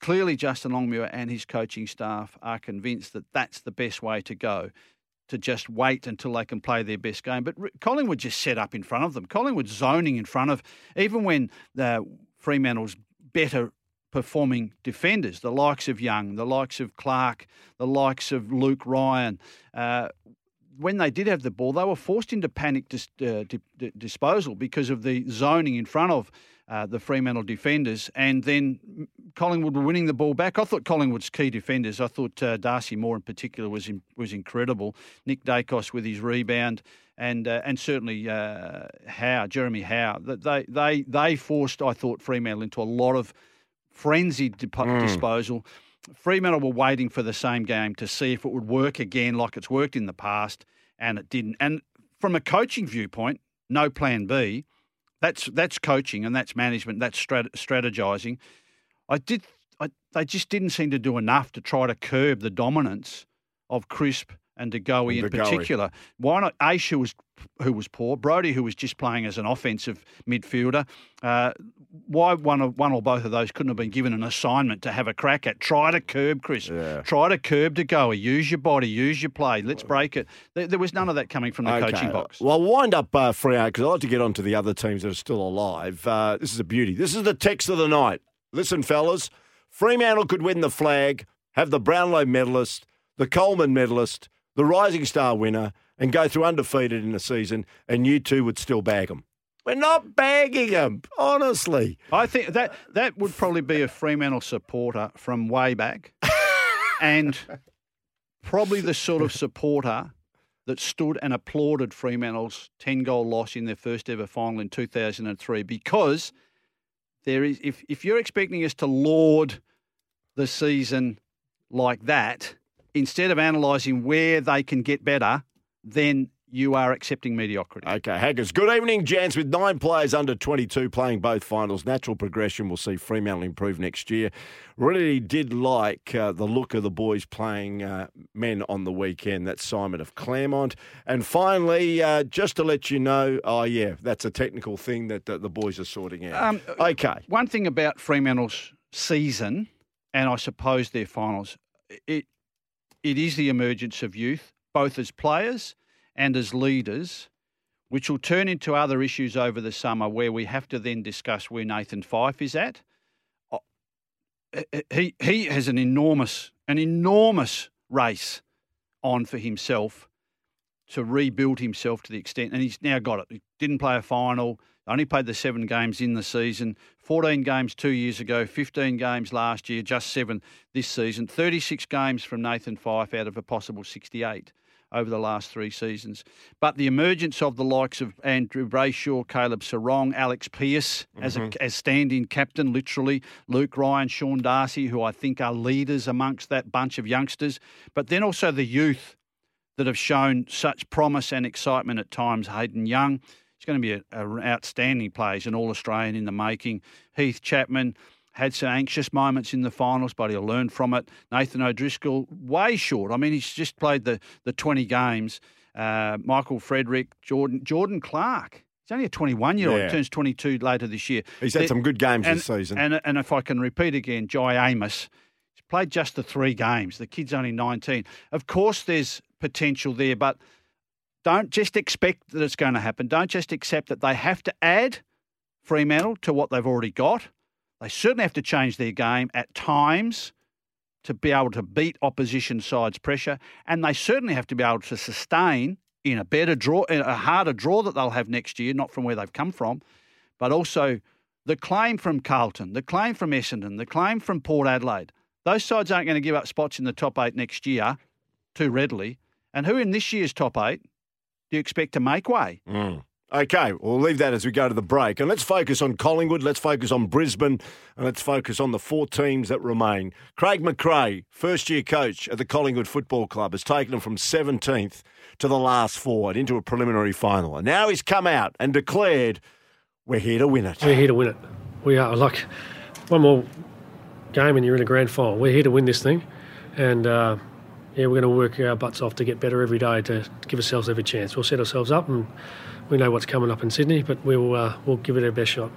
clearly Justin Longmuir and his coaching staff are convinced that that's the best way to go. To just wait until they can play their best game, but Collingwood just set up in front of them. Collingwood zoning in front of, even when the Fremantle's better performing defenders, the likes of Young, the likes of Clark, the likes of Luke Ryan. Uh, when they did have the ball, they were forced into panic dis- uh, di- disposal because of the zoning in front of uh, the Fremantle defenders, and then Collingwood were winning the ball back. I thought Collingwood's key defenders. I thought uh, Darcy Moore in particular was in, was incredible. Nick Daicos with his rebound, and uh, and certainly uh, Howe, Jeremy Howe. They they they forced I thought Fremantle into a lot of frenzied mm. disposal. Fremantle were waiting for the same game to see if it would work again, like it's worked in the past, and it didn't. And from a coaching viewpoint, no plan B. That's that's coaching and that's management. That's strat- strategizing. I did. I, they just didn't seem to do enough to try to curb the dominance of Crisp and De Goey in particular. Why not Aish, who was who was poor, Brodie, who was just playing as an offensive midfielder. Uh, why one of one or both of those couldn't have been given an assignment to have a crack at? Try to curb Crisp. Yeah. Try to curb De Goey. Use your body. Use your play. Let's break it. There, there was none of that coming from the okay. coaching box. Well, wind up uh, Freo because I'd like to get on to the other teams that are still alive. Uh, this is a beauty. This is the text of the night. Listen, fellas. Fremantle could win the flag, have the Brownlow medalist, the Coleman medalist, the Rising Star winner, and go through undefeated in the season, and you two would still bag them. We're not bagging them, honestly. I think that that would probably be a Fremantle supporter from way back, and probably the sort of supporter that stood and applauded Fremantle's ten goal loss in their first ever final in two thousand and three because there is if if you're expecting us to laud the season like that instead of analysing where they can get better, then you are accepting mediocrity. Okay, Haggers. Good evening, Jans. With nine players under 22 playing both finals, natural progression will see Fremantle improve next year. Really did like uh, the look of the boys playing uh, men on the weekend. That's Simon of Claremont. And finally, uh, just to let you know, oh, yeah, that's a technical thing that, that the boys are sorting out. Um, okay. One thing about Fremantle's season, and I suppose their finals, it it is the emergence of youth, both as players and as leaders, which will turn into other issues over the summer where we have to then discuss where Nathan Fyfe is at. Uh, he he has an enormous an enormous race on for himself to rebuild himself to the extent, and he's now got it. He didn't play a final, only played the seven games in the season, 14 games two years ago, 15 games last year, just seven this season, 36 games from Nathan Fyfe out of a possible 68 over the last three seasons. But the emergence of the likes of Andrew Brayshaw, Caleb Serong, Alex Pearce mm-hmm. as a as stand-in captain, literally, Luke Ryan, Sean Darcy, who I think are leaders amongst that bunch of youngsters, but then also the youth that have shown such promise and excitement at times. Hayden Young, He's going to be an outstanding player. He's an All Australian in the making. Heath Chapman had some anxious moments in the finals, but he'll learn from it. Nathan O'Driscoll, way short. I mean, he's just played the, the 20 games. Uh, Michael Frederick, Jordan Jordan Clark. He's only a 21 year old. He turns 22 later this year. He's had some good games and, this season. And, and if I can repeat again, Jye Amos. He's played just the three games. The kid's only 19. Of course, there's potential there, but don't just expect that it's going to happen. Don't just accept that they have to add Fremantle to what they've already got. They certainly have to change their game at times to be able to beat opposition sides' pressure, and they certainly have to be able to sustain in a better draw, a harder draw that they'll have next year, not from where they've come from, but also the claim from Carlton, the claim from Essendon, the claim from Port Adelaide. Those sides aren't going to give up spots in the top eight next year too readily. And who in this year's top eight do you expect to make way? Mm. Okay, we'll leave that as we go to the break. And let's focus on Collingwood, let's focus on Brisbane, and let's focus on the four teams that remain. Craig McRae, first year coach at the Collingwood Football Club, has taken them from 17th to the last four and into a preliminary final. And now he's come out and declared, We're here to win it. We're here to win it. We are. Like, one more game and you're in a grand final. We're here to win this thing. And, uh, yeah, we're going to work our butts off to get better every day to, give ourselves every chance. We'll set ourselves up, and we know what's coming up in Sydney, but we'll uh, we'll give it our best shot.